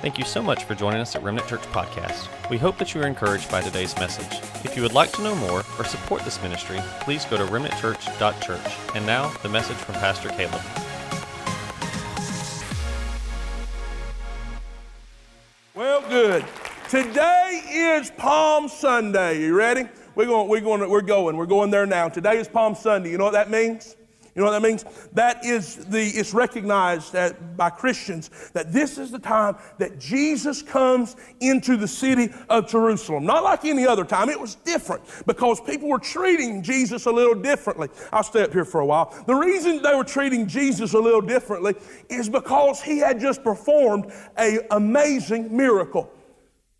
Thank you so much for joining us at Remnant Church Podcast. We hope that you are encouraged by today's message. If you would like to know more or support this ministry, please go to remnantchurch.church. And now, the message from Pastor Caleb. Well, good. Today is Palm Sunday. You ready? We're going, we're going, we're going, we're going there now. Today is Palm Sunday. You know what that means? You know what that means? That is the, it's recognized that by Christians that this is the time that Jesus comes into the city of Jerusalem. Not like any other time. It was different because people were treating Jesus a little differently. I'll stay up here for a while. The reason they were treating Jesus a little differently is because he had just performed a amazing miracle.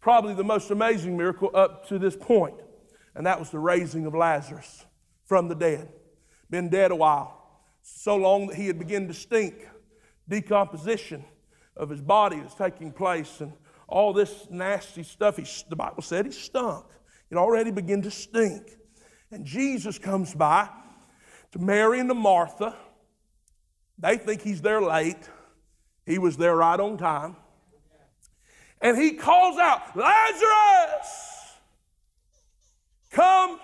Probably the most amazing miracle up to this point. And that was the raising of Lazarus from the dead. Been dead a while so long that he had begun to stink. Decomposition of his body is taking place, and all this nasty stuff. He, the Bible said he stunk. It already began to stink. And Jesus comes by to Mary and to Martha. They think he's there late. He was there right on time. And he calls out, Lazarus, come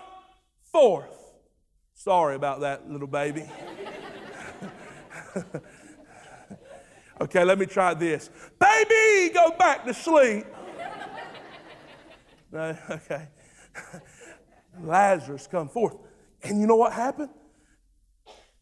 forth. Sorry about that, little baby. okay, let me try this. Baby, go back to sleep. no, okay. Lazarus come forth. And you know what happened?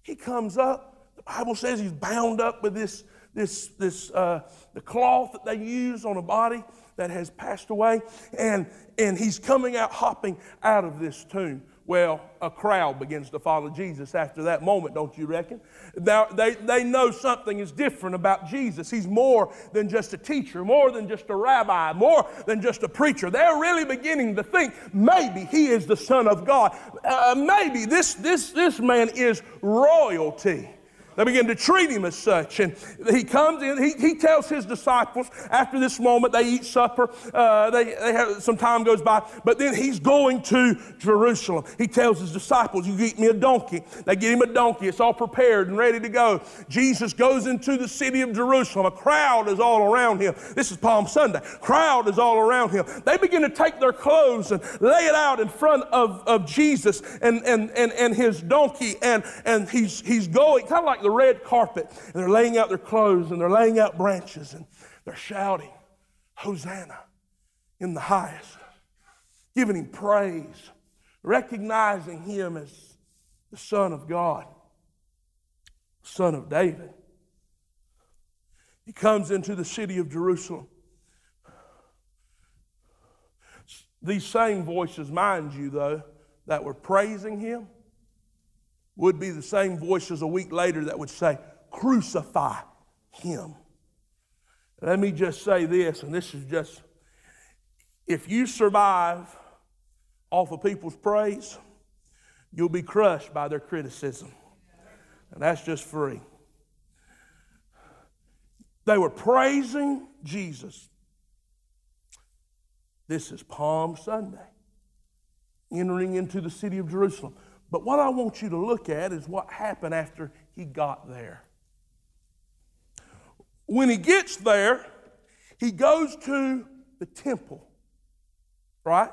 He comes up. The Bible says he's bound up with this, this, this uh, the cloth that they use on a body that has passed away. And, and he's coming out, hopping out of this tomb. Well, a crowd begins to follow Jesus after that moment, don't you reckon? They, they know something is different about Jesus. He's more than just a teacher, more than just a rabbi, more than just a preacher. They're really beginning to think maybe he is the Son of God. Uh, maybe this, this, this man is royalty. They begin to treat him as such. And he comes in, he, he tells his disciples after this moment, they eat supper, uh, they, they have, some time goes by, but then he's going to Jerusalem. He tells his disciples, You get me a donkey. They get him a donkey, it's all prepared and ready to go. Jesus goes into the city of Jerusalem. A crowd is all around him. This is Palm Sunday. Crowd is all around him. They begin to take their clothes and lay it out in front of, of Jesus and, and, and, and his donkey, and, and he's, he's going, kind of like the red carpet, and they're laying out their clothes and they're laying out branches and they're shouting, Hosanna in the highest, giving him praise, recognizing him as the Son of God, Son of David. He comes into the city of Jerusalem. These same voices, mind you, though, that were praising him would be the same voices a week later that would say, Crucify him. Let me just say this, and this is just if you survive off of people's praise, you'll be crushed by their criticism. And that's just free. They were praising Jesus. This is Palm Sunday, entering into the city of Jerusalem. But what I want you to look at is what happened after he got there. When he gets there, he goes to the temple, right?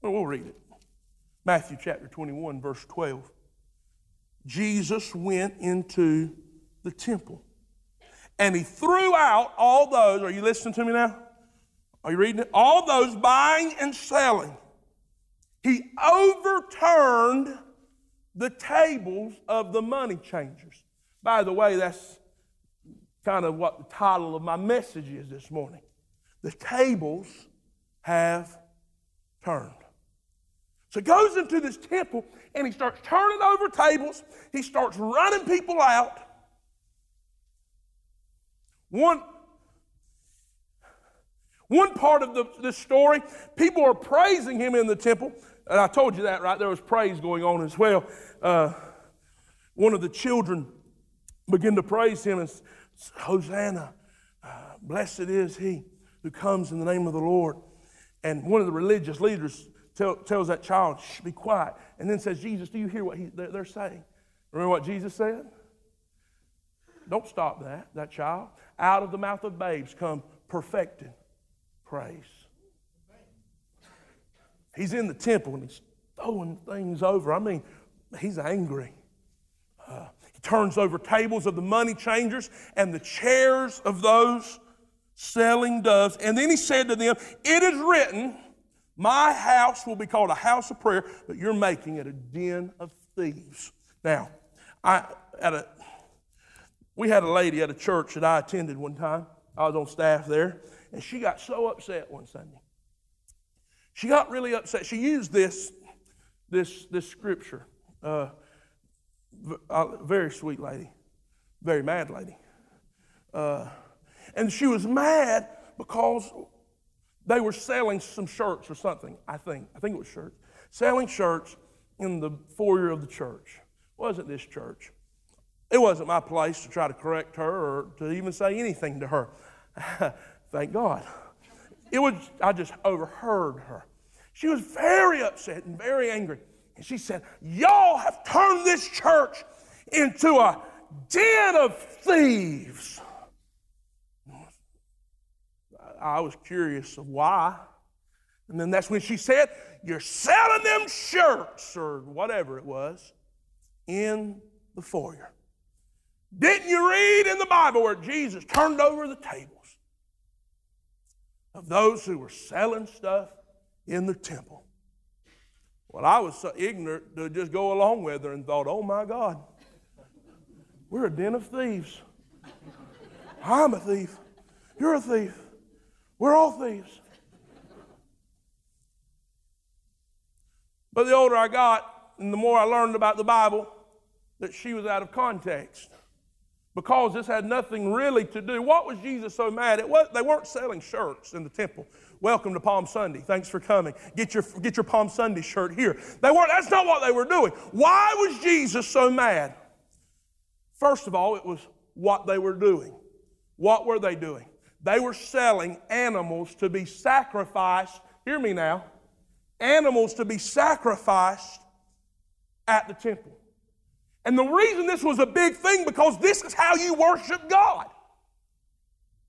Well, we'll read it. Matthew chapter 21, verse 12. Jesus went into the temple and he threw out all those. Are you listening to me now? Are you reading it? All those buying and selling he overturned the tables of the money changers. By the way, that's kind of what the title of my message is this morning. The tables have turned. So he goes into this temple and he starts turning over tables. He starts running people out. One, one part of the, the story, people are praising him in the temple. And I told you that, right? There was praise going on as well. Uh, one of the children began to praise him and Hosanna, uh, blessed is he who comes in the name of the Lord. And one of the religious leaders tell, tells that child, Shh, be quiet, and then says, Jesus, do you hear what he, they're, they're saying? Remember what Jesus said? don't stop that, that child. Out of the mouth of babes come perfected praise. He's in the temple and he's throwing things over. I mean, he's angry. Uh, he turns over tables of the money changers and the chairs of those selling doves. And then he said to them, It is written, My house will be called a house of prayer, but you're making it a den of thieves. Now, I at a we had a lady at a church that I attended one time. I was on staff there, and she got so upset one Sunday. She got really upset. She used this, this, this scripture. Uh, uh, very sweet lady, very mad lady. Uh, and she was mad because they were selling some shirts or something, I think. I think it was shirts. Selling shirts in the foyer of the church. Wasn't this church. It wasn't my place to try to correct her or to even say anything to her. Thank God. It was, I just overheard her. She was very upset and very angry. And she said, Y'all have turned this church into a den of thieves. I was curious of why. And then that's when she said, You're selling them shirts or whatever it was in the foyer. Didn't you read in the Bible where Jesus turned over the tables of those who were selling stuff in the temple? Well, I was so ignorant to just go along with her and thought, oh my God, we're a den of thieves. I'm a thief. You're a thief. We're all thieves. But the older I got, and the more I learned about the Bible, that she was out of context because this had nothing really to do. What was Jesus so mad at? They weren't selling shirts in the temple. Welcome to Palm Sunday. Thanks for coming. Get your, get your Palm Sunday shirt here. They weren't, that's not what they were doing. Why was Jesus so mad? First of all, it was what they were doing. What were they doing? They were selling animals to be sacrificed. Hear me now. Animals to be sacrificed at the temple. And the reason this was a big thing because this is how you worship God.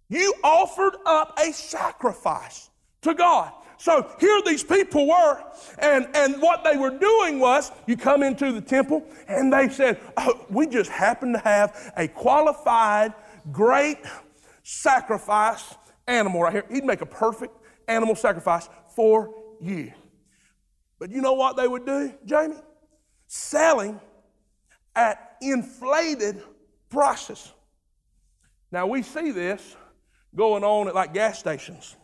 You offered up a sacrifice to God. So here these people were, and, and what they were doing was you come into the temple and they said, oh, We just happen to have a qualified, great sacrifice animal right here. He'd make a perfect animal sacrifice for you. But you know what they would do, Jamie? Selling at inflated prices. Now we see this going on at like gas stations.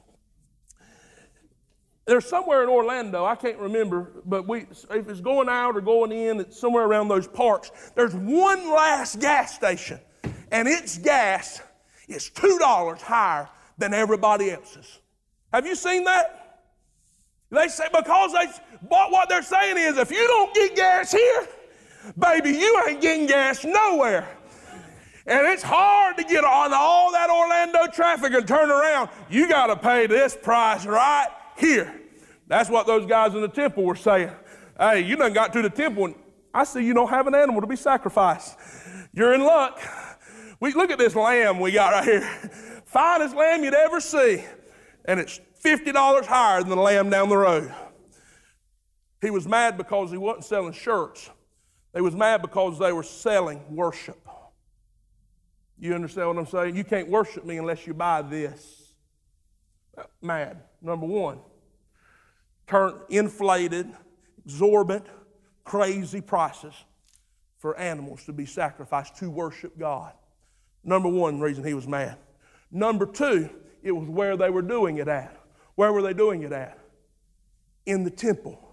There's somewhere in Orlando, I can't remember, but we, if it's going out or going in, it's somewhere around those parks. There's one last gas station, and its gas is $2 higher than everybody else's. Have you seen that? They say, because they, but what they're saying is if you don't get gas here, Baby, you ain't getting gas nowhere. And it's hard to get on all that Orlando traffic and turn around. You got to pay this price right here. That's what those guys in the temple were saying. Hey, you done got to the temple and I see you don't have an animal to be sacrificed. You're in luck. We look at this lamb we got right here. Finest lamb you'd ever see. And it's $50 higher than the lamb down the road. He was mad because he wasn't selling shirts. They was mad because they were selling worship. You understand what I'm saying? You can't worship me unless you buy this. Mad. Number one. Turn inflated, exorbitant, crazy prices for animals to be sacrificed to worship God. Number one reason he was mad. Number two, it was where they were doing it at. Where were they doing it at? In the temple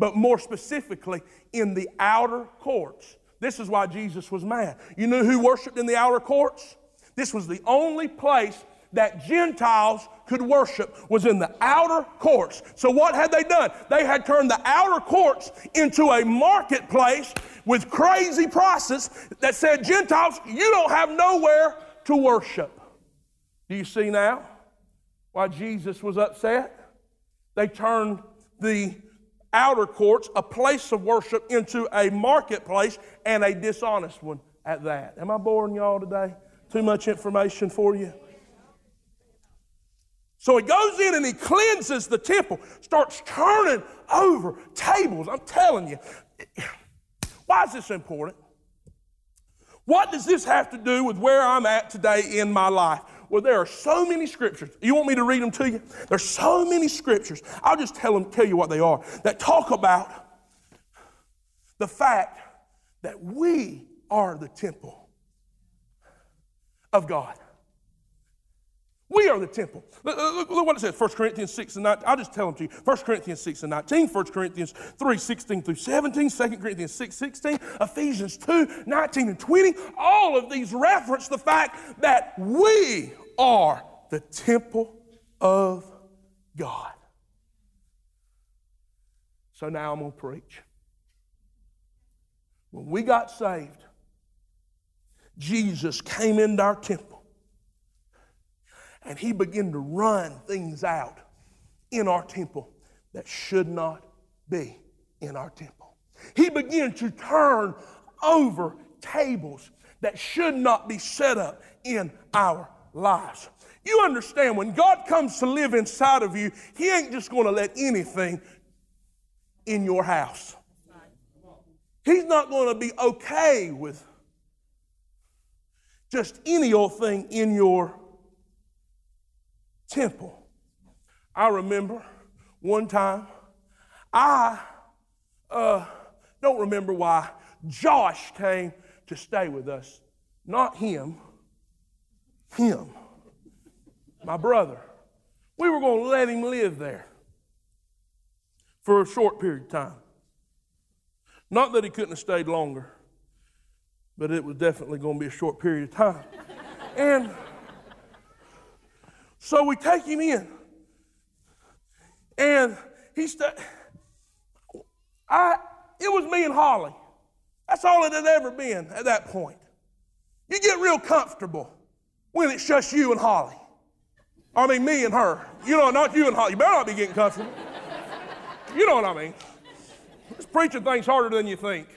but more specifically in the outer courts. This is why Jesus was mad. You knew who worshiped in the outer courts? This was the only place that Gentiles could worship was in the outer courts. So what had they done? They had turned the outer courts into a marketplace with crazy prices that said, Gentiles, you don't have nowhere to worship. Do you see now why Jesus was upset? They turned the outer courts, a place of worship, into a marketplace and a dishonest one at that. Am I boring y'all today? Too much information for you? So he goes in and he cleanses the temple, starts turning over tables. I'm telling you. Why is this important? What does this have to do with where I'm at today in my life? Well, there are so many scriptures. You want me to read them to you? There's so many scriptures. I'll just tell them, tell you what they are that talk about the fact that we are the temple of God. We are the temple. Look, look, look, what it says, 1 Corinthians 6 and 19. I'll just tell them to you. 1 Corinthians 6 and 19, 1 Corinthians 3, 16 through 17, 2 Corinthians 6, 16, Ephesians 2, 19 and 20. All of these reference the fact that we are the temple of God. So now I'm going to preach. When we got saved, Jesus came into our temple and he began to run things out in our temple that should not be in our temple. He began to turn over tables that should not be set up in our lives. You understand, when God comes to live inside of you, He ain't just going to let anything in your house. He's not going to be okay with just any old thing in your temple. I remember one time, I uh, don't remember why Josh came to stay with us. Not him, him, my brother. We were going to let him live there for a short period of time. Not that he couldn't have stayed longer, but it was definitely going to be a short period of time. and so we take him in. And he stayed. I it was me and Holly. That's all it had ever been at that point. You get real comfortable when it's just you and Holly. I mean, me and her. You know, not you and Holly. You better not be getting comfortable. You know what I mean. This preaching thing's harder than you think.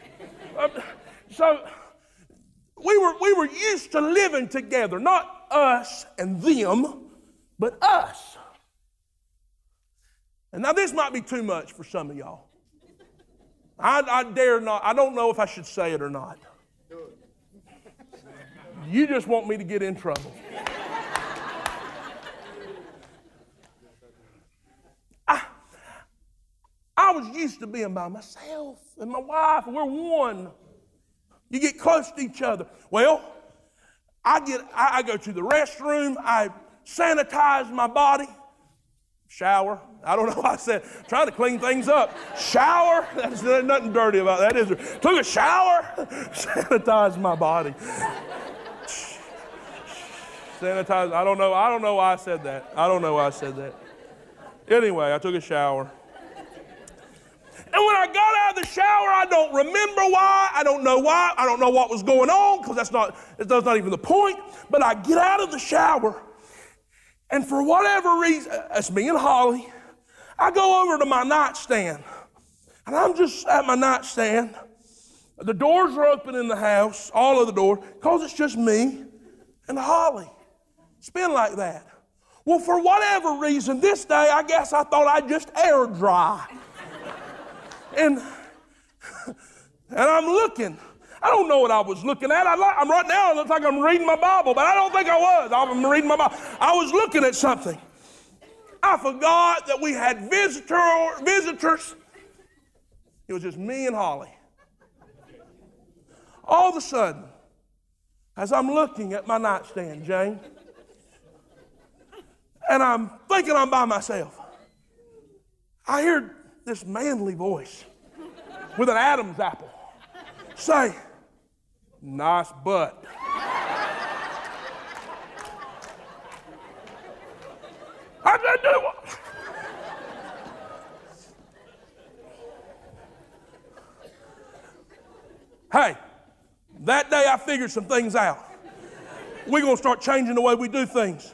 Um, so we were, we were used to living together, not us and them, but us. And now this might be too much for some of y'all. I, I dare not, I don't know if I should say it or not. You just want me to get in trouble. I, was used to being by myself and my wife, we're one. You get close to each other. Well, I get I, I go to the restroom, I sanitize my body, shower. I don't know why I said trying to clean things up. Shower. That's there's nothing dirty about that, is there? Took a shower, sanitize my body. sanitize. I don't know. I don't know why I said that. I don't know why I said that. Anyway, I took a shower. And when I got out of the shower, I don't remember why. I don't know why. I don't know what was going on because that's not, that's not even the point. But I get out of the shower, and for whatever reason, it's me and Holly, I go over to my nightstand. And I'm just at my nightstand. The doors are open in the house, all of the doors, because it's just me and Holly. It's been like that. Well, for whatever reason, this day, I guess I thought I'd just air dry. And, and I'm looking. I don't know what I was looking at. I, am right now, it looks like I'm reading my Bible, but I don't think I was. I'm reading my Bible. I was looking at something. I forgot that we had visitor, visitors. It was just me and Holly. All of a sudden, as I'm looking at my nightstand, Jane, and I'm thinking I'm by myself, I hear this manly voice with an Adam's apple say, Nice butt. I said, do what? Hey, that day I figured some things out. We're going to start changing the way we do things.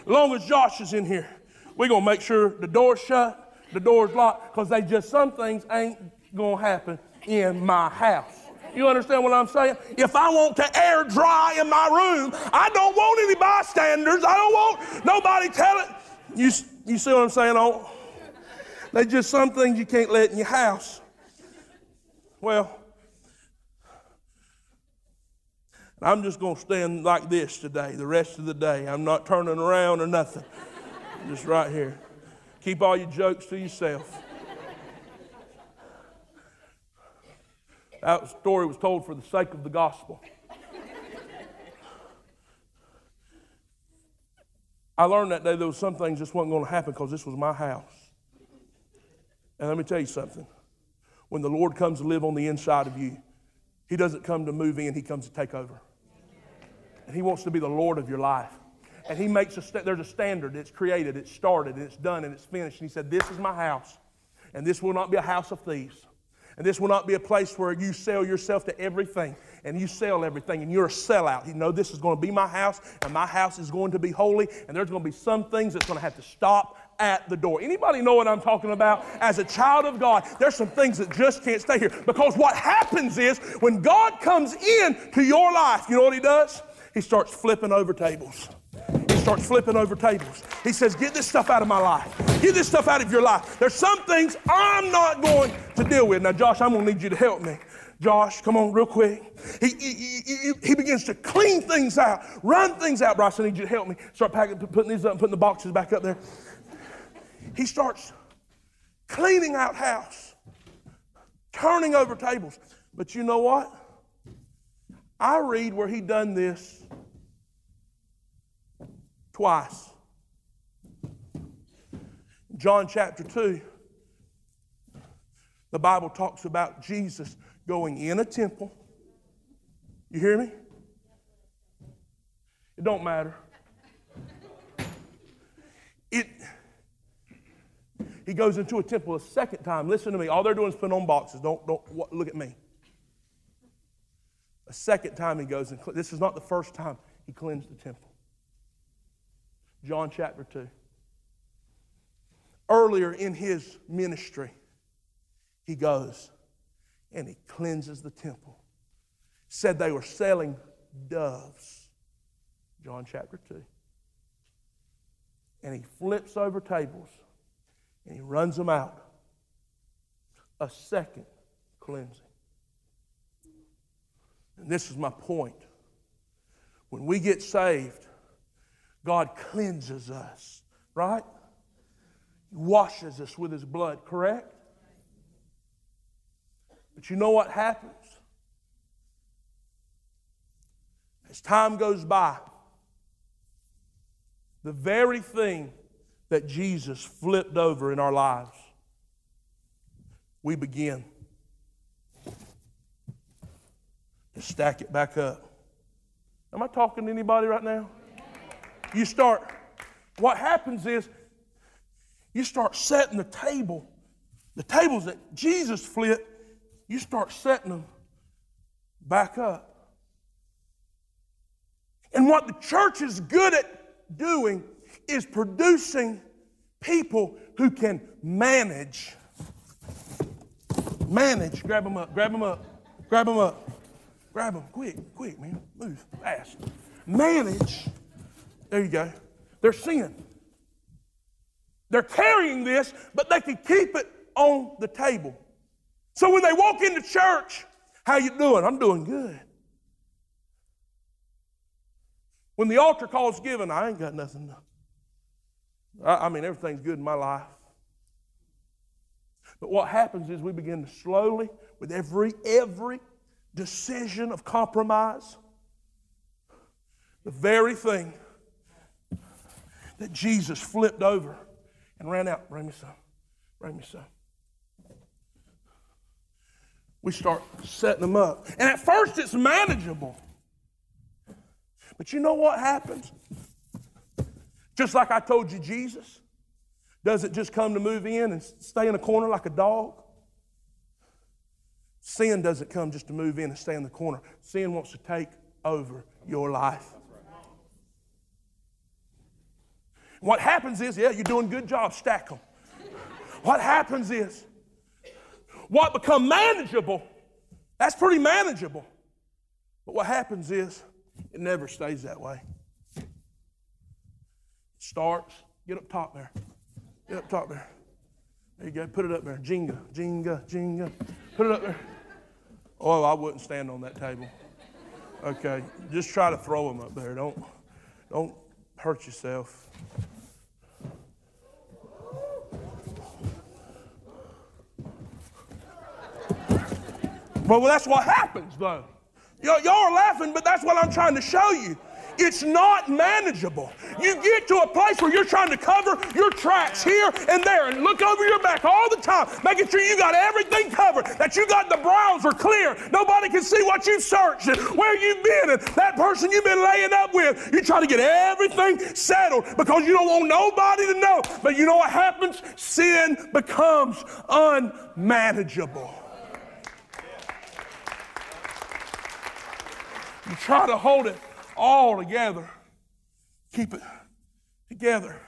As long as Josh is in here, we're going to make sure the door's shut, the door's locked because they just some things ain't going to happen in my house. You understand what I'm saying? If I want to air dry in my room, I don't want any bystanders. I don't want nobody telling. You, you see what I'm saying? Oh, there's just some things you can't let in your house. Well, I'm just going to stand like this today, the rest of the day. I'm not turning around or nothing. just right here. Keep all your jokes to yourself. That story was told for the sake of the gospel. I learned that day there was some things just wasn't going to happen because this was my house. And let me tell you something. When the Lord comes to live on the inside of you, He doesn't come to move in, He comes to take over. And He wants to be the Lord of your life. And He makes a, st- there's a standard. It's created, it's started, and it's done, and it's finished. And He said, This is my house, and this will not be a house of thieves. And this will not be a place where you sell yourself to everything and you sell everything and you're a sellout. You know, this is going to be my house and my house is going to be holy and there's going to be some things that's going to have to stop at the door. Anybody know what I'm talking about? As a child of God, there's some things that just can't stay here because what happens is when God comes in to your life, you know what he does? He starts flipping over tables starts flipping over tables. He says, Get this stuff out of my life. Get this stuff out of your life. There's some things I'm not going to deal with. Now, Josh, I'm going to need you to help me. Josh, come on, real quick. He, he, he, he, begins to clean things out, run things out. Bryce, I need you to help me. Start packing, putting these up and putting the boxes back up there. He starts cleaning out house, turning over tables. But you know what? I read where he done this twice. John chapter 2, the Bible talks about Jesus going in a temple. You hear me? It don't matter. It he goes into a temple a second time. Listen to me. All they're doing is putting on boxes. Don't, don't look at me. A second time he goes and this is not the first time he cleansed the temple. John chapter 2. Earlier in his ministry, he goes and he cleanses the temple. Said they were selling doves. John chapter 2. And he flips over tables and he runs them out. A second cleansing. And this is my point. When we get saved, God cleanses us, right? He washes us with His blood, correct? But you know what happens? As time goes by, the very thing that Jesus flipped over in our lives, we begin to stack it back up. Am I talking to anybody right now? You start, what happens is you start setting the table, the tables that Jesus flipped, you start setting them back up. And what the church is good at doing is producing people who can manage. Manage. Grab them up, grab them up, grab them up. Grab them quick, quick, man. Move fast. Manage there you go. They're sin. They're carrying this, but they can keep it on the table. So when they walk into church, how you doing? I'm doing good. When the altar call's given, I ain't got nothing. I, I mean, everything's good in my life. But what happens is we begin to slowly, with every every decision of compromise, the very thing that Jesus flipped over and ran out. Bring me some. Bring me some. We start setting them up. And at first it's manageable. But you know what happens? Just like I told you, Jesus doesn't just come to move in and stay in a corner like a dog. Sin doesn't come just to move in and stay in the corner. Sin wants to take over your life. What happens is, yeah, you're doing good job, stack them. What happens is, what become manageable That's pretty manageable. But what happens is it never stays that way. It starts, get up top there. Get up top there. There you go. Put it up there. Jenga, Jenga, Jenga. Put it up there. Oh, I wouldn't stand on that table. Okay, just try to throw them up there. Don't, don't hurt yourself. Well, that's what happens, though. y'all are laughing, but that's what I'm trying to show you. It's not manageable. You get to a place where you're trying to cover your tracks here and there and look over your back all the time, making sure you got everything covered, that you got the browser clear. Nobody can see what you've searched and where you've been and that person you've been laying up with. You try to get everything settled because you don't want nobody to know. But you know what happens? Sin becomes unmanageable. You try to hold it all together. Keep it together.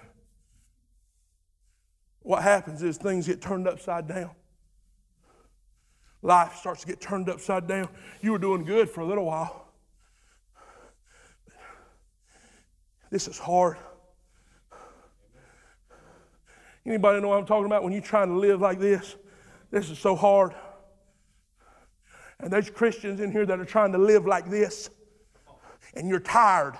What happens is things get turned upside down. Life starts to get turned upside down. You were doing good for a little while. This is hard. Anybody know what I'm talking about when you're trying to live like this? This is so hard. And there's Christians in here that are trying to live like this and you're tired.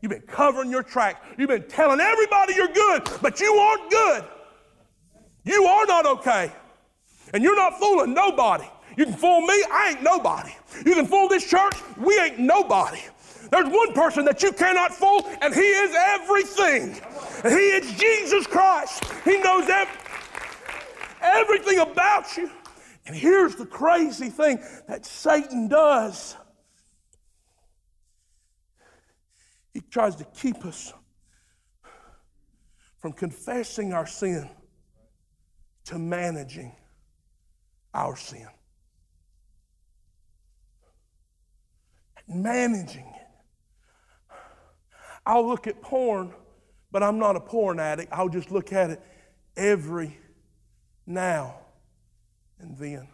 You've been covering your tracks. You've been telling everybody you're good, but you aren't good. You are not okay. And you're not fooling nobody. You can fool me, I ain't nobody. You can fool this church, we ain't nobody. There's one person that you cannot fool, and he is everything. He is Jesus Christ. He knows everything about you. And here's the crazy thing that Satan does He tries to keep us from confessing our sin to managing our sin. Managing it. I'll look at porn, but I'm not a porn addict. I'll just look at it every now and then.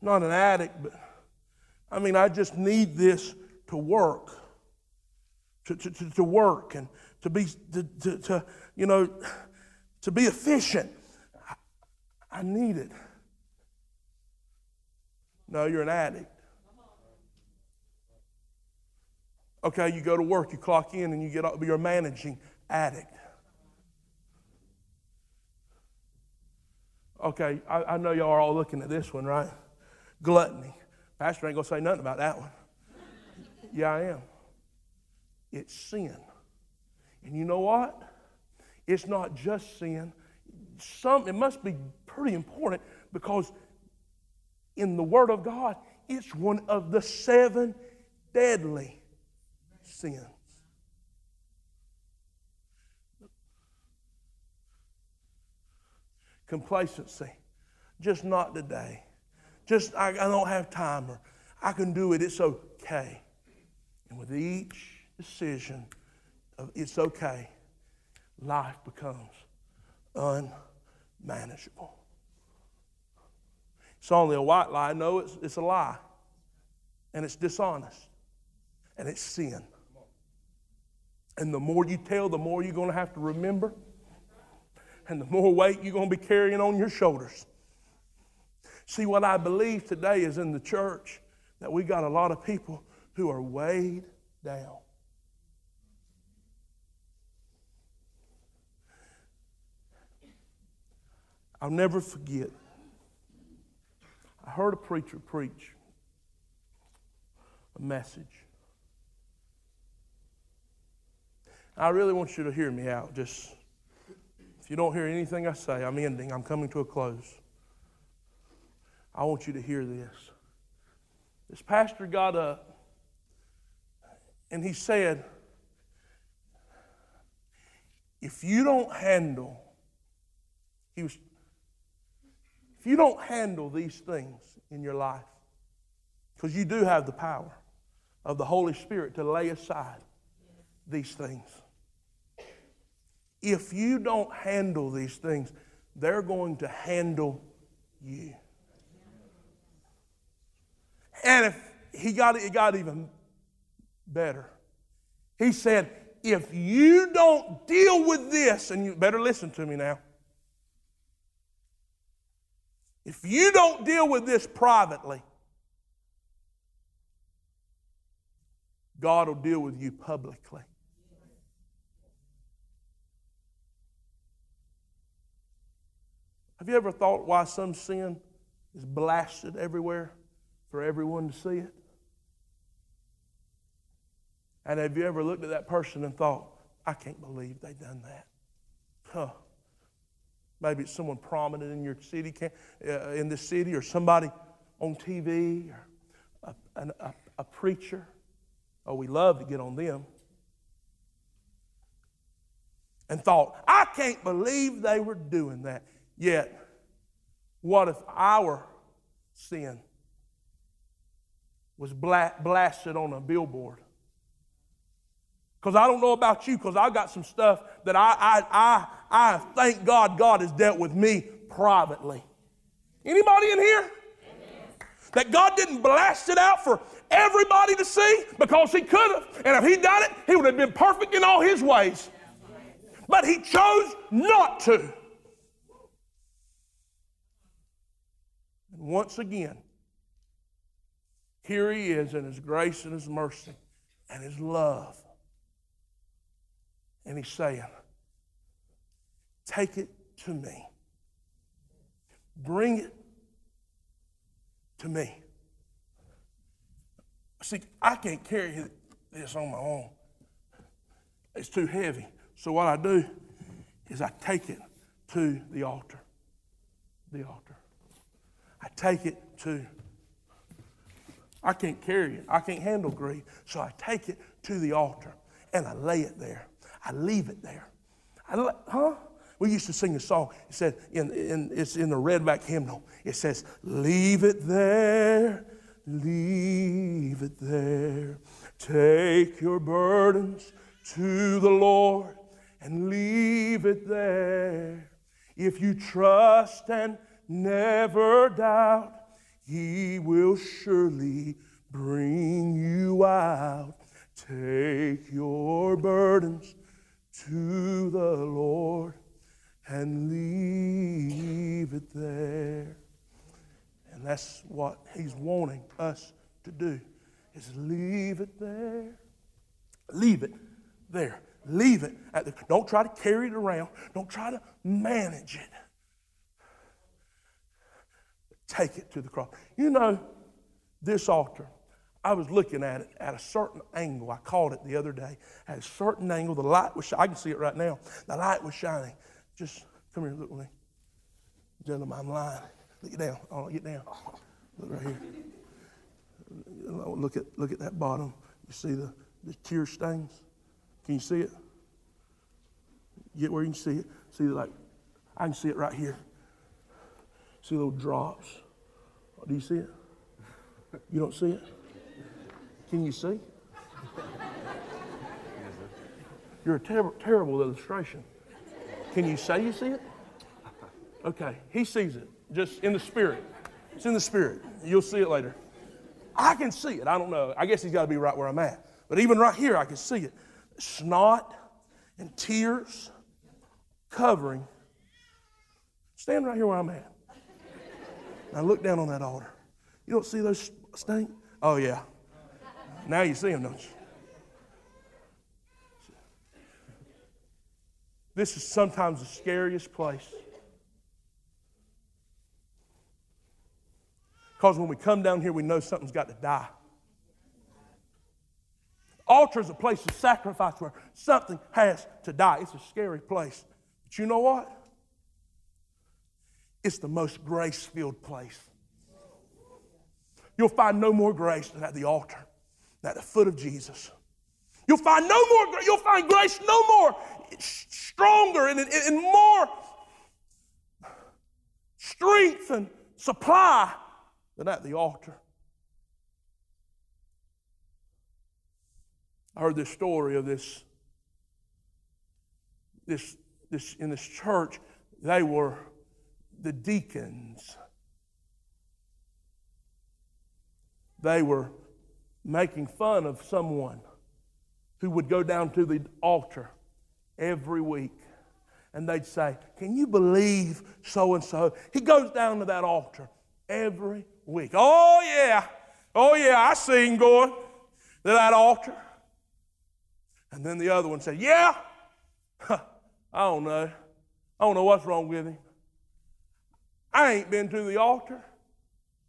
Not an addict, but I mean, I just need this to work, to, to, to, to work and to be, to, to, to, you know, to be efficient. I, I need it. No, you're an addict. Okay, you go to work, you clock in, and you get up, you're a managing addict. Okay, I, I know y'all are all looking at this one, right? Gluttony. Pastor ain't going to say nothing about that one. yeah, I am. It's sin. And you know what? It's not just sin. Some, it must be pretty important because in the Word of God, it's one of the seven deadly sins. Complacency. Just not today. Just, I, I don't have time, or I can do it, it's okay. And with each decision of it's okay, life becomes unmanageable. It's only a white lie. No, it's, it's a lie. And it's dishonest. And it's sin. And the more you tell, the more you're going to have to remember. And the more weight you're going to be carrying on your shoulders. See, what I believe today is in the church that we got a lot of people who are weighed down. I'll never forget. I heard a preacher preach a message. I really want you to hear me out. Just you don't hear anything I say, I'm ending. I'm coming to a close. I want you to hear this. This pastor got up and he said, if you don't handle, he was, if you don't handle these things in your life, because you do have the power of the Holy Spirit to lay aside these things. If you don't handle these things, they're going to handle you. And if he got it, it got even better. He said, if you don't deal with this, and you better listen to me now. If you don't deal with this privately, God will deal with you publicly. Have you ever thought why some sin is blasted everywhere for everyone to see it? And have you ever looked at that person and thought, I can't believe they done that? Huh. Maybe it's someone prominent in your city, uh, in this city, or somebody on TV, or a, a, a preacher. Oh, we love to get on them. And thought, I can't believe they were doing that. Yet, what if our sin was blasted on a billboard? Because I don't know about you, because I got some stuff that I, I, I, I thank God God has dealt with me privately. Anybody in here? That God didn't blast it out for everybody to see because He could have. And if He done it, He would have been perfect in all His ways. But He chose not to. Once again, here He is in His grace and His mercy and His love and he's saying, Take it to me. Bring it to me. See, I can't carry this on my own. It's too heavy. So what I do is I take it to the altar. The altar. I take it to, I can't carry it. I can't handle grief. So I take it to the altar and I lay it there. I leave it there. I, huh? We used to sing a song. It said, in, in, it's in the Redback hymnal. It says, Leave it there, leave it there. Take your burdens to the Lord and leave it there. If you trust and never doubt, He will surely bring you out. Take your burdens to the Lord and leave it there. And that's what he's wanting us to do is leave it there. Leave it there. Leave it the don't try to carry it around. Don't try to manage it. Take it to the cross. You know, this altar I was looking at it at a certain angle. I caught it the other day. At a certain angle, the light was, I can see it right now. The light was shining. Just come here, look with me. Gentlemen, I'm lying. Look down. Oh, get down. Look right here. Look at, look at that bottom. You see the, the tear stains? Can you see it? Get where you can see it. See, like, I can see it right here. See little drops. Do you see it? You don't see it? Can you see? You're a ter- terrible illustration. Can you say you see it? Okay, he sees it just in the spirit. It's in the spirit. You'll see it later. I can see it. I don't know. I guess he's got to be right where I'm at. But even right here, I can see it. Snot and tears covering. Stand right here where I'm at. Now look down on that altar. You don't see those stains? Oh, yeah. Now you see them, don't you? This is sometimes the scariest place. Because when we come down here, we know something's got to die. Altar is a place of sacrifice where something has to die. It's a scary place. But you know what? It's the most grace filled place. You'll find no more grace than at the altar than at the foot of Jesus. You'll find no more, you'll find grace no more stronger and, and, and more strength and supply than at the altar. I heard this story of this, this, this in this church. They were the deacons. They were making fun of someone who would go down to the altar every week and they'd say, Can you believe so and so? He goes down to that altar every week. Oh, yeah. Oh, yeah. I see him going to that altar. And then the other one said, Yeah. I don't know. I don't know what's wrong with him. I ain't been to the altar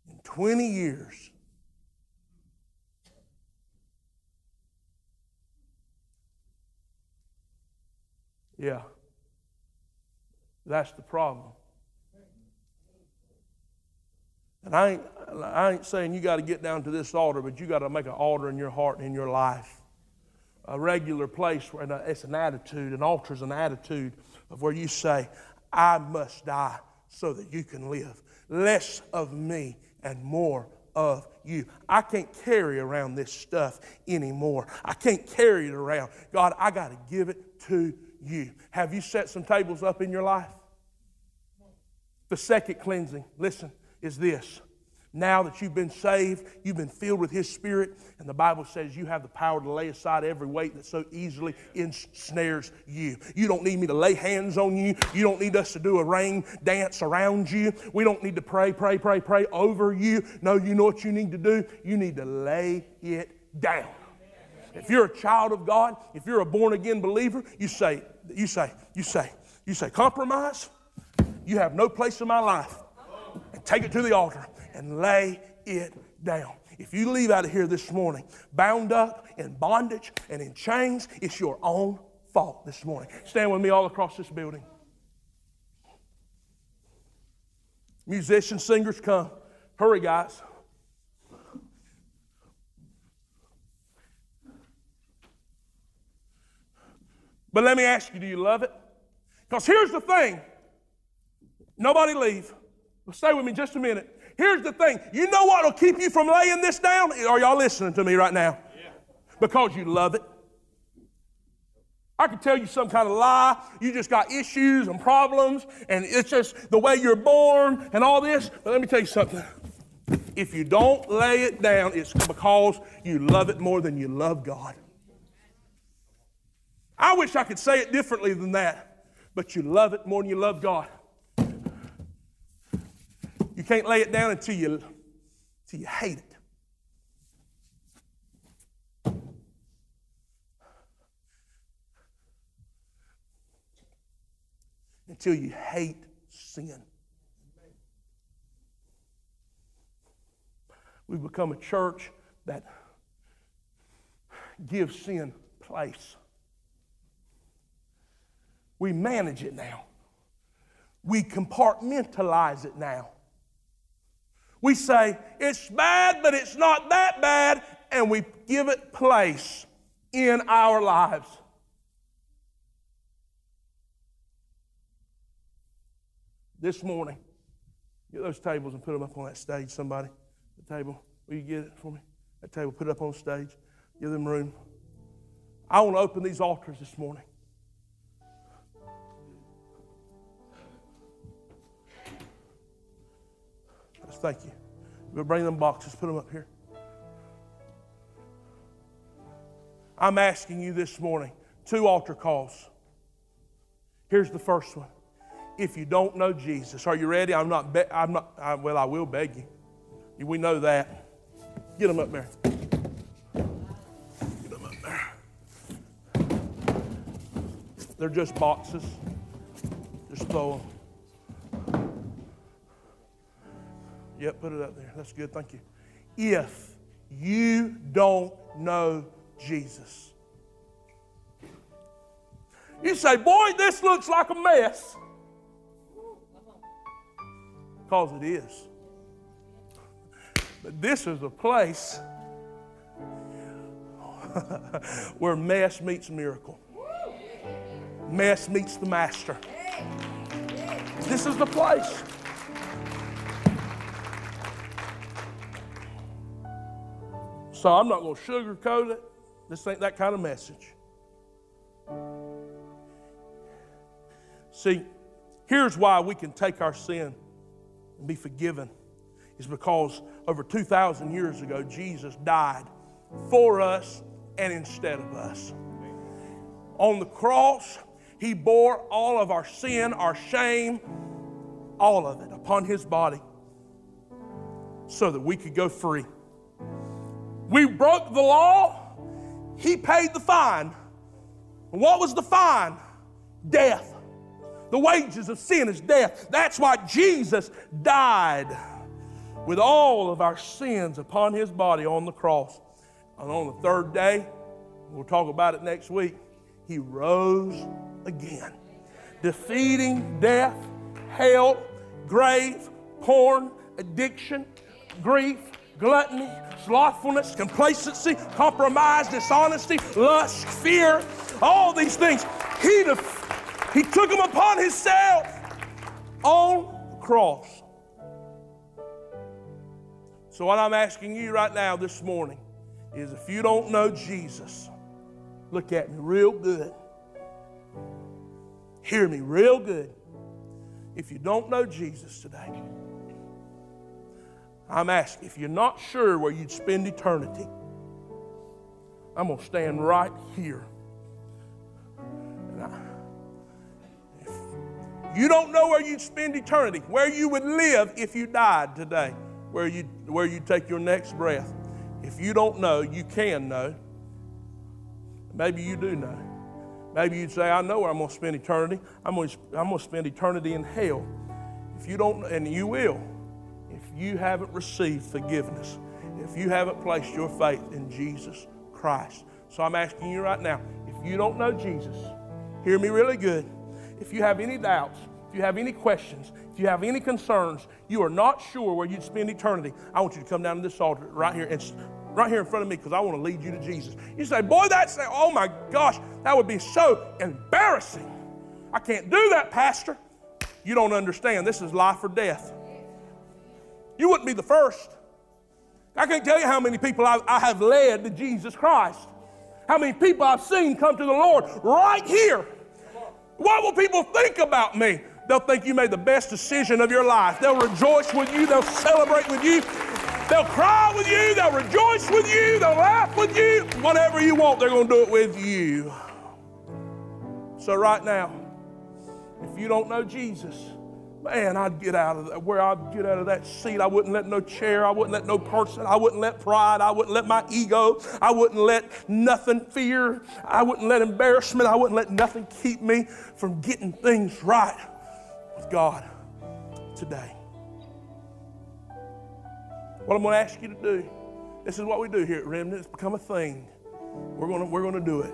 in 20 years. Yeah. That's the problem. And I ain't, I ain't saying you got to get down to this altar, but you got to make an altar in your heart and in your life. A regular place where it's an attitude. An altar is an attitude of where you say, I must die so that you can live. Less of me and more of you. I can't carry around this stuff anymore. I can't carry it around. God, I got to give it to you. Have you set some tables up in your life? The second cleansing, listen, is this. Now that you've been saved, you've been filled with His Spirit, and the Bible says you have the power to lay aside every weight that so easily ensnares you. You don't need me to lay hands on you. You don't need us to do a rain dance around you. We don't need to pray, pray, pray, pray over you. No, you know what you need to do? You need to lay it down. If you're a child of God, if you're a born again believer, you say, you say, you say, you say, compromise, you have no place in my life. And take it to the altar and lay it down. If you leave out of here this morning bound up in bondage and in chains, it's your own fault this morning. Stand with me all across this building. Musicians, singers, come. Hurry, guys. But let me ask you, do you love it? Because here's the thing. Nobody leave. Stay with me just a minute. Here's the thing. You know what will keep you from laying this down? Are y'all listening to me right now? Yeah. Because you love it. I could tell you some kind of lie. You just got issues and problems, and it's just the way you're born and all this. But let me tell you something. If you don't lay it down, it's because you love it more than you love God. I wish I could say it differently than that, but you love it more than you love God. You can't lay it down until you, until you hate it. Until you hate sin. We've become a church that gives sin place. We manage it now. We compartmentalize it now. We say, it's bad, but it's not that bad, and we give it place in our lives. This morning, get those tables and put them up on that stage, somebody. The table. Will you get it for me? That table, put it up on stage. Give them room. I want to open these altars this morning. Thank you. We'll bring them boxes, put them up here. I'm asking you this morning two altar calls. Here's the first one. If you don't know Jesus, are you ready? I'm not, be- I'm not, I, well, I will beg you. We know that. Get them up there. Get them up there. They're just boxes. Just throw them. Yep, put it up there. That's good. Thank you. If you don't know Jesus, you say, Boy, this looks like a mess. Because it is. But this is a place where mess meets miracle, mess meets the master. This is the place. So I'm not going to sugarcoat it. This ain't that kind of message. See, here's why we can take our sin and be forgiven is because over 2,000 years ago, Jesus died for us and instead of us. On the cross, He bore all of our sin, our shame, all of it upon His body so that we could go free. We broke the law, He paid the fine. What was the fine? Death. The wages of sin is death. That's why Jesus died with all of our sins upon his body on the cross. And on the third day, we'll talk about it next week, he rose again, defeating death, hell, grave, porn, addiction, grief, gluttony, slothfulness, complacency, compromise, dishonesty, lust, fear, all these things. He, def- he took them upon himself on the cross. So, what I'm asking you right now this morning is if you don't know Jesus, look at me real good. Hear me real good. If you don't know Jesus today, I'm asking, if you're not sure where you'd spend eternity, I'm going to stand right here. I, if you don't know where you'd spend eternity, where you would live if you died today, where you where you take your next breath. If you don't know, you can know. Maybe you do know. Maybe you'd say, I know where I'm going to spend eternity. I'm going to, I'm going to spend eternity in hell. If you don't, and you will, you haven't received forgiveness, if you haven't placed your faith in Jesus Christ. So I'm asking you right now, if you don't know Jesus, hear me really good. If you have any doubts, if you have any questions, if you have any concerns, you are not sure where you'd spend eternity, I want you to come down to this altar right here and right here in front of me because I want to lead you to Jesus. You say, boy, that's oh my gosh, that would be so embarrassing. I can't do that, Pastor. You don't understand. This is life or death. You wouldn't be the first. I can't tell you how many people I, I have led to Jesus Christ. How many people I've seen come to the Lord right here. What will people think about me? They'll think you made the best decision of your life. They'll rejoice with you. They'll celebrate with you. They'll cry with you. They'll rejoice with you. They'll laugh with you. Whatever you want, they're going to do it with you. So, right now, if you don't know Jesus, man, I'd get out of that, where I'd get out of that seat. I wouldn't let no chair, I wouldn't let no person, I wouldn't let pride, I wouldn't let my ego, I wouldn't let nothing fear, I wouldn't let embarrassment, I wouldn't let nothing keep me from getting things right with God today. What I'm going to ask you to do, this is what we do here at Remnant. It's become a thing. We're going to, we're going to do it.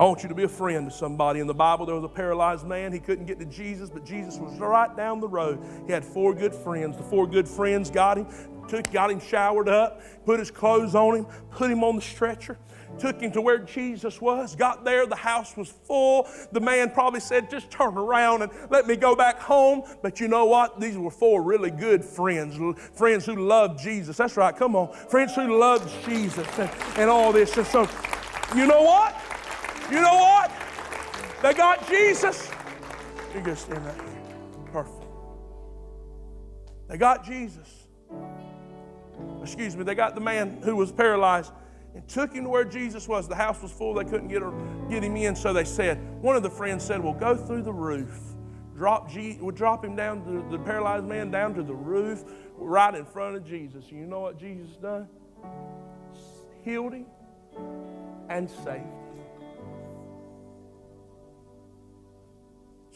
I want you to be a friend to somebody. In the Bible, there was a paralyzed man. He couldn't get to Jesus, but Jesus was right down the road. He had four good friends. The four good friends got him, took, got him showered up, put his clothes on him, put him on the stretcher took him to where Jesus was. Got there, the house was full. The man probably said, Just turn around and let me go back home. But you know what? These were four really good friends, friends who loved Jesus. That's right, come on. Friends who loved Jesus and, and all this. And so, you know what? You know what? They got Jesus. You go stand here. Perfect. They got Jesus. Excuse me, they got the man who was paralyzed and took him to where Jesus was. The house was full, they couldn't get, her, get him in, so they said, one of the friends said, Well, go through the roof. Drop, G, would drop him down, to, the paralyzed man down to the roof, right in front of Jesus. And you know what Jesus done? Healed him and saved him.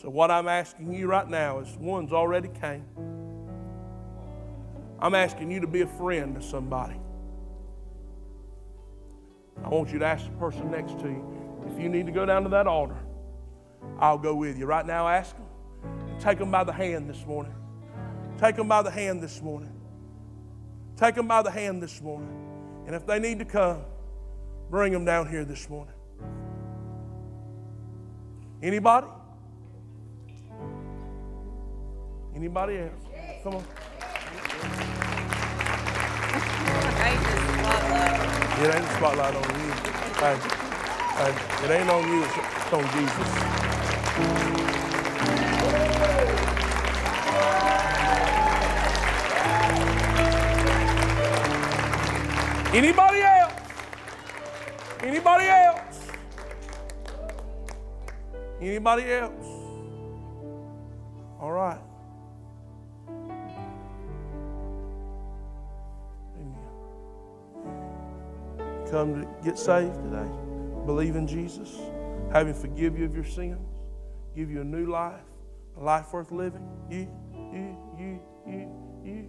So, what I'm asking you right now is one's already came. I'm asking you to be a friend to somebody. I want you to ask the person next to you if you need to go down to that altar. I'll go with you. Right now, ask them. Take them by the hand this morning. Take them by the hand this morning. Take them by the hand this morning. And if they need to come, bring them down here this morning. Anybody? Anybody else? Come on. It ain't the spotlight on you. Right. Right. It ain't on you, it's on Jesus. Anybody else? Anybody else? Anybody else? All right. Come to get saved today. Believe in Jesus. Have Him forgive you of your sins. Give you a new life, a life worth living. You, you, you, you, you.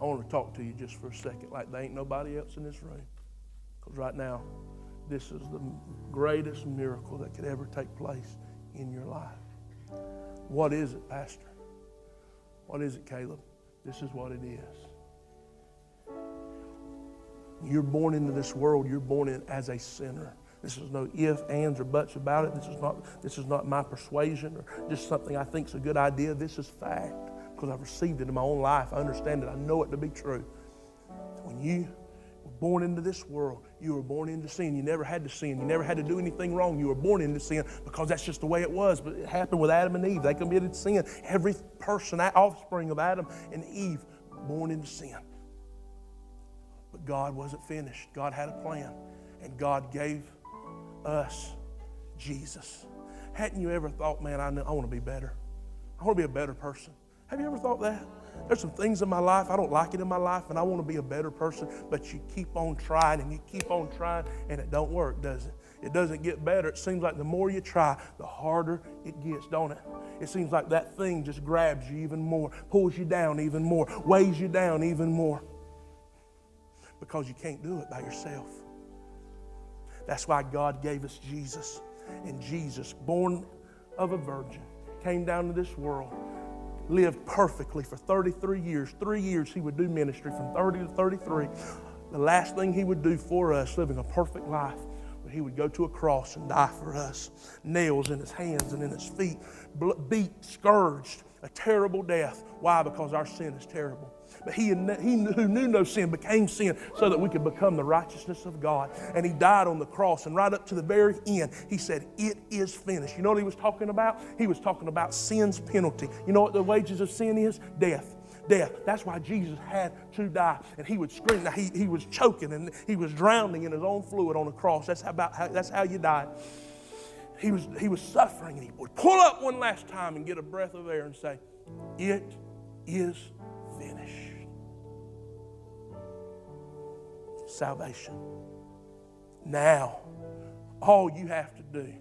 I want to talk to you just for a second, like there ain't nobody else in this room. Because right now, this is the greatest miracle that could ever take place in your life. What is it, Pastor? What is it, Caleb? This is what it is. You're born into this world, you're born in as a sinner. This is no if, ands, or buts about it. This is not, this is not my persuasion or just something I think is a good idea. This is fact because I've received it in my own life. I understand it. I know it to be true. When you were born into this world, you were born into sin. You never had to sin. You never had to do anything wrong. You were born into sin because that's just the way it was. But it happened with Adam and Eve. They committed sin. Every person, offspring of Adam and Eve, born into sin. But God wasn't finished. God had a plan. And God gave us Jesus. Hadn't you ever thought, man, I, I want to be better? I want to be a better person. Have you ever thought that? There's some things in my life, I don't like it in my life, and I want to be a better person, but you keep on trying and you keep on trying, and it don't work, does it? It doesn't get better. It seems like the more you try, the harder it gets, don't it? It seems like that thing just grabs you even more, pulls you down even more, weighs you down even more. Because you can't do it by yourself. That's why God gave us Jesus. And Jesus, born of a virgin, came down to this world lived perfectly for 33 years. Three years he would do ministry from 30 to 33. The last thing he would do for us, living a perfect life, but he would go to a cross and die for us. Nails in his hands and in his feet, beat, scourged, a terrible death. Why? Because our sin is terrible. But he, he who knew no sin became sin so that we could become the righteousness of God. And he died on the cross. And right up to the very end, he said, It is finished. You know what he was talking about? He was talking about sin's penalty. You know what the wages of sin is? Death death. That's why Jesus had to die. And he would scream. Now, he, he was choking and he was drowning in his own fluid on the cross. That's how, about how, that's how you die. He was, he was suffering and he would pull up one last time and get a breath of air and say, It is salvation. Now, all you have to do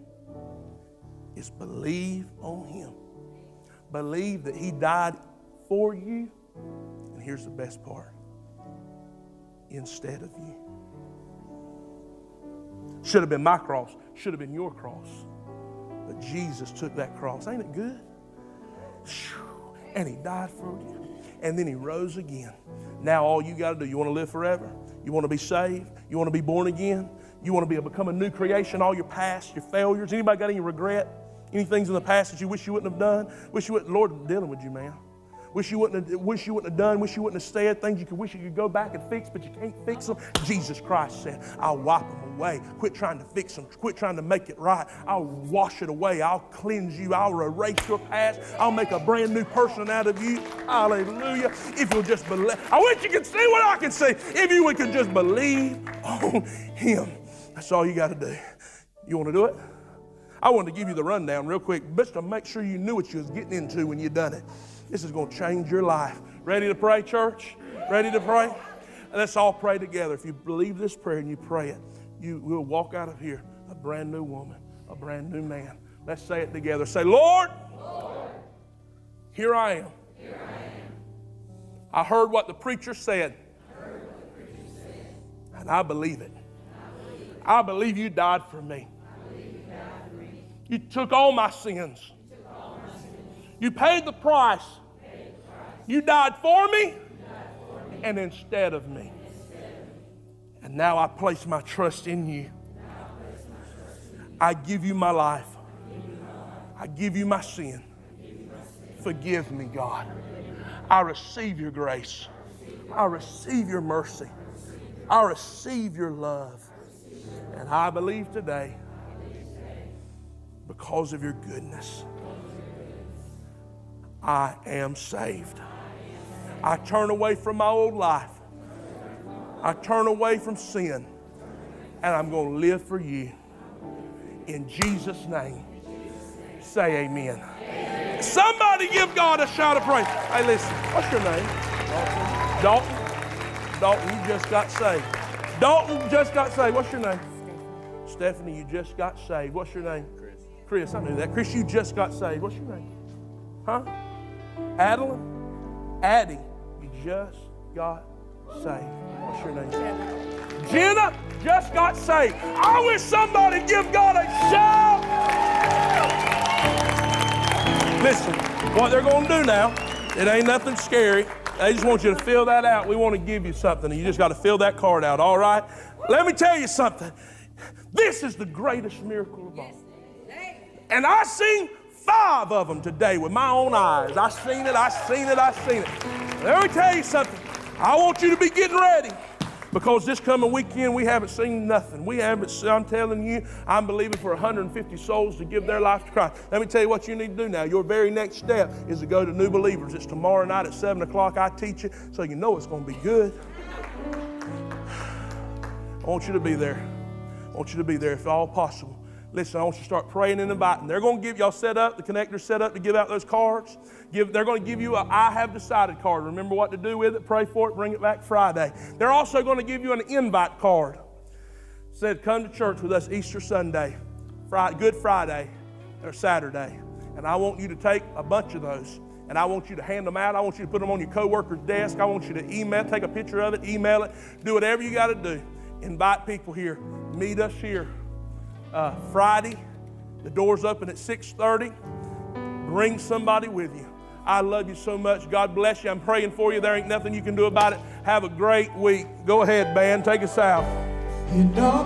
is believe on Him. Believe that He died for you. And here's the best part instead of you. Should have been my cross, should have been your cross. But Jesus took that cross. Ain't it good? And He died for you. And then He rose again. Now, all you got to do, you want to live forever? You want to be saved? You want to be born again? You want to be become a new creation? All your past, your failures. Anybody got any regret? Any things in the past that you wish you wouldn't have done? Wish you wouldn't. Lord, dealing with you, man. Wish you wouldn't have, wish you wouldn't have done, wish you wouldn't have said things you could wish you could go back and fix, but you can't fix them. Jesus Christ said, I'll wipe them away. Quit trying to fix them. Quit trying to make it right. I'll wash it away. I'll cleanse you. I'll erase your past. I'll make a brand new person out of you. Hallelujah. If you'll just believe. I wish you could see what I can see. If you would just believe on Him. That's all you got to do. You want to do it? I wanted to give you the rundown real quick, just to make sure you knew what you was getting into when you done it. This is going to change your life. Ready to pray, church? Ready to pray? Let's all pray together. If you believe this prayer and you pray it, you will walk out of here a brand new woman, a brand new man. Let's say it together. Say, Lord, Lord here, I am. here I am. I heard what the preacher said, the preacher said. and I believe it. I believe. I believe you died for me. You, died for me. you took all my sins. You paid the price. You died for me and instead of me. And now I place my trust in you. I give you my life. I give you my sin. Forgive me, God. I receive your grace. I receive your mercy. I receive your love. And I believe today because of your goodness. I am saved. I turn away from my old life. I turn away from sin. And I'm going to live for you. In Jesus' name, say amen. Somebody give God a shout of praise. Hey, listen, what's your name? Dalton. Dalton, you just got saved. Dalton just got saved. What's your name? Stephanie, you just got saved. What's your name? Chris. Chris, I knew that. Chris, you just got saved. What's your name? Huh? Adeline? Addie, you just got saved. What's your name? Jenna. Jenna just got saved. I wish somebody give God a shout. Listen, what they're going to do now, it ain't nothing scary. They just want you to fill that out. We want to give you something, and you just got to fill that card out, all right? Let me tell you something. This is the greatest miracle of all. And I seen five of them today with my own eyes. I seen it, I seen it, I seen it. Let me tell you something. I want you to be getting ready. Because this coming weekend, we haven't seen nothing. We haven't, I'm telling you, I'm believing for 150 souls to give their life to Christ. Let me tell you what you need to do now. Your very next step is to go to New Believers. It's tomorrow night at 7 o'clock. I teach it, so you know it's going to be good. I want you to be there. I want you to be there if all possible. Listen, I want you to start praying and inviting. They're going to give y'all set up, the connector set up to give out those cards. Give, they're going to give you a I have decided card. Remember what to do with it, pray for it, bring it back Friday. They're also going to give you an invite card. Said, come to church with us Easter Sunday, Friday, Good Friday, or Saturday. And I want you to take a bunch of those and I want you to hand them out. I want you to put them on your coworker's desk. I want you to email, take a picture of it, email it, do whatever you got to do. Invite people here. Meet us here uh, Friday. The doors open at 6:30. Bring somebody with you. I love you so much. God bless you. I'm praying for you. There ain't nothing you can do about it. Have a great week. Go ahead, band. Take us out. You know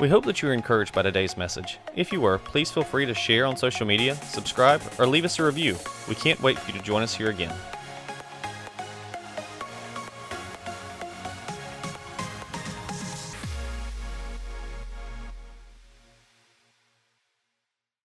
We hope that you were encouraged by today's message. If you were, please feel free to share on social media, subscribe, or leave us a review. We can't wait for you to join us here again.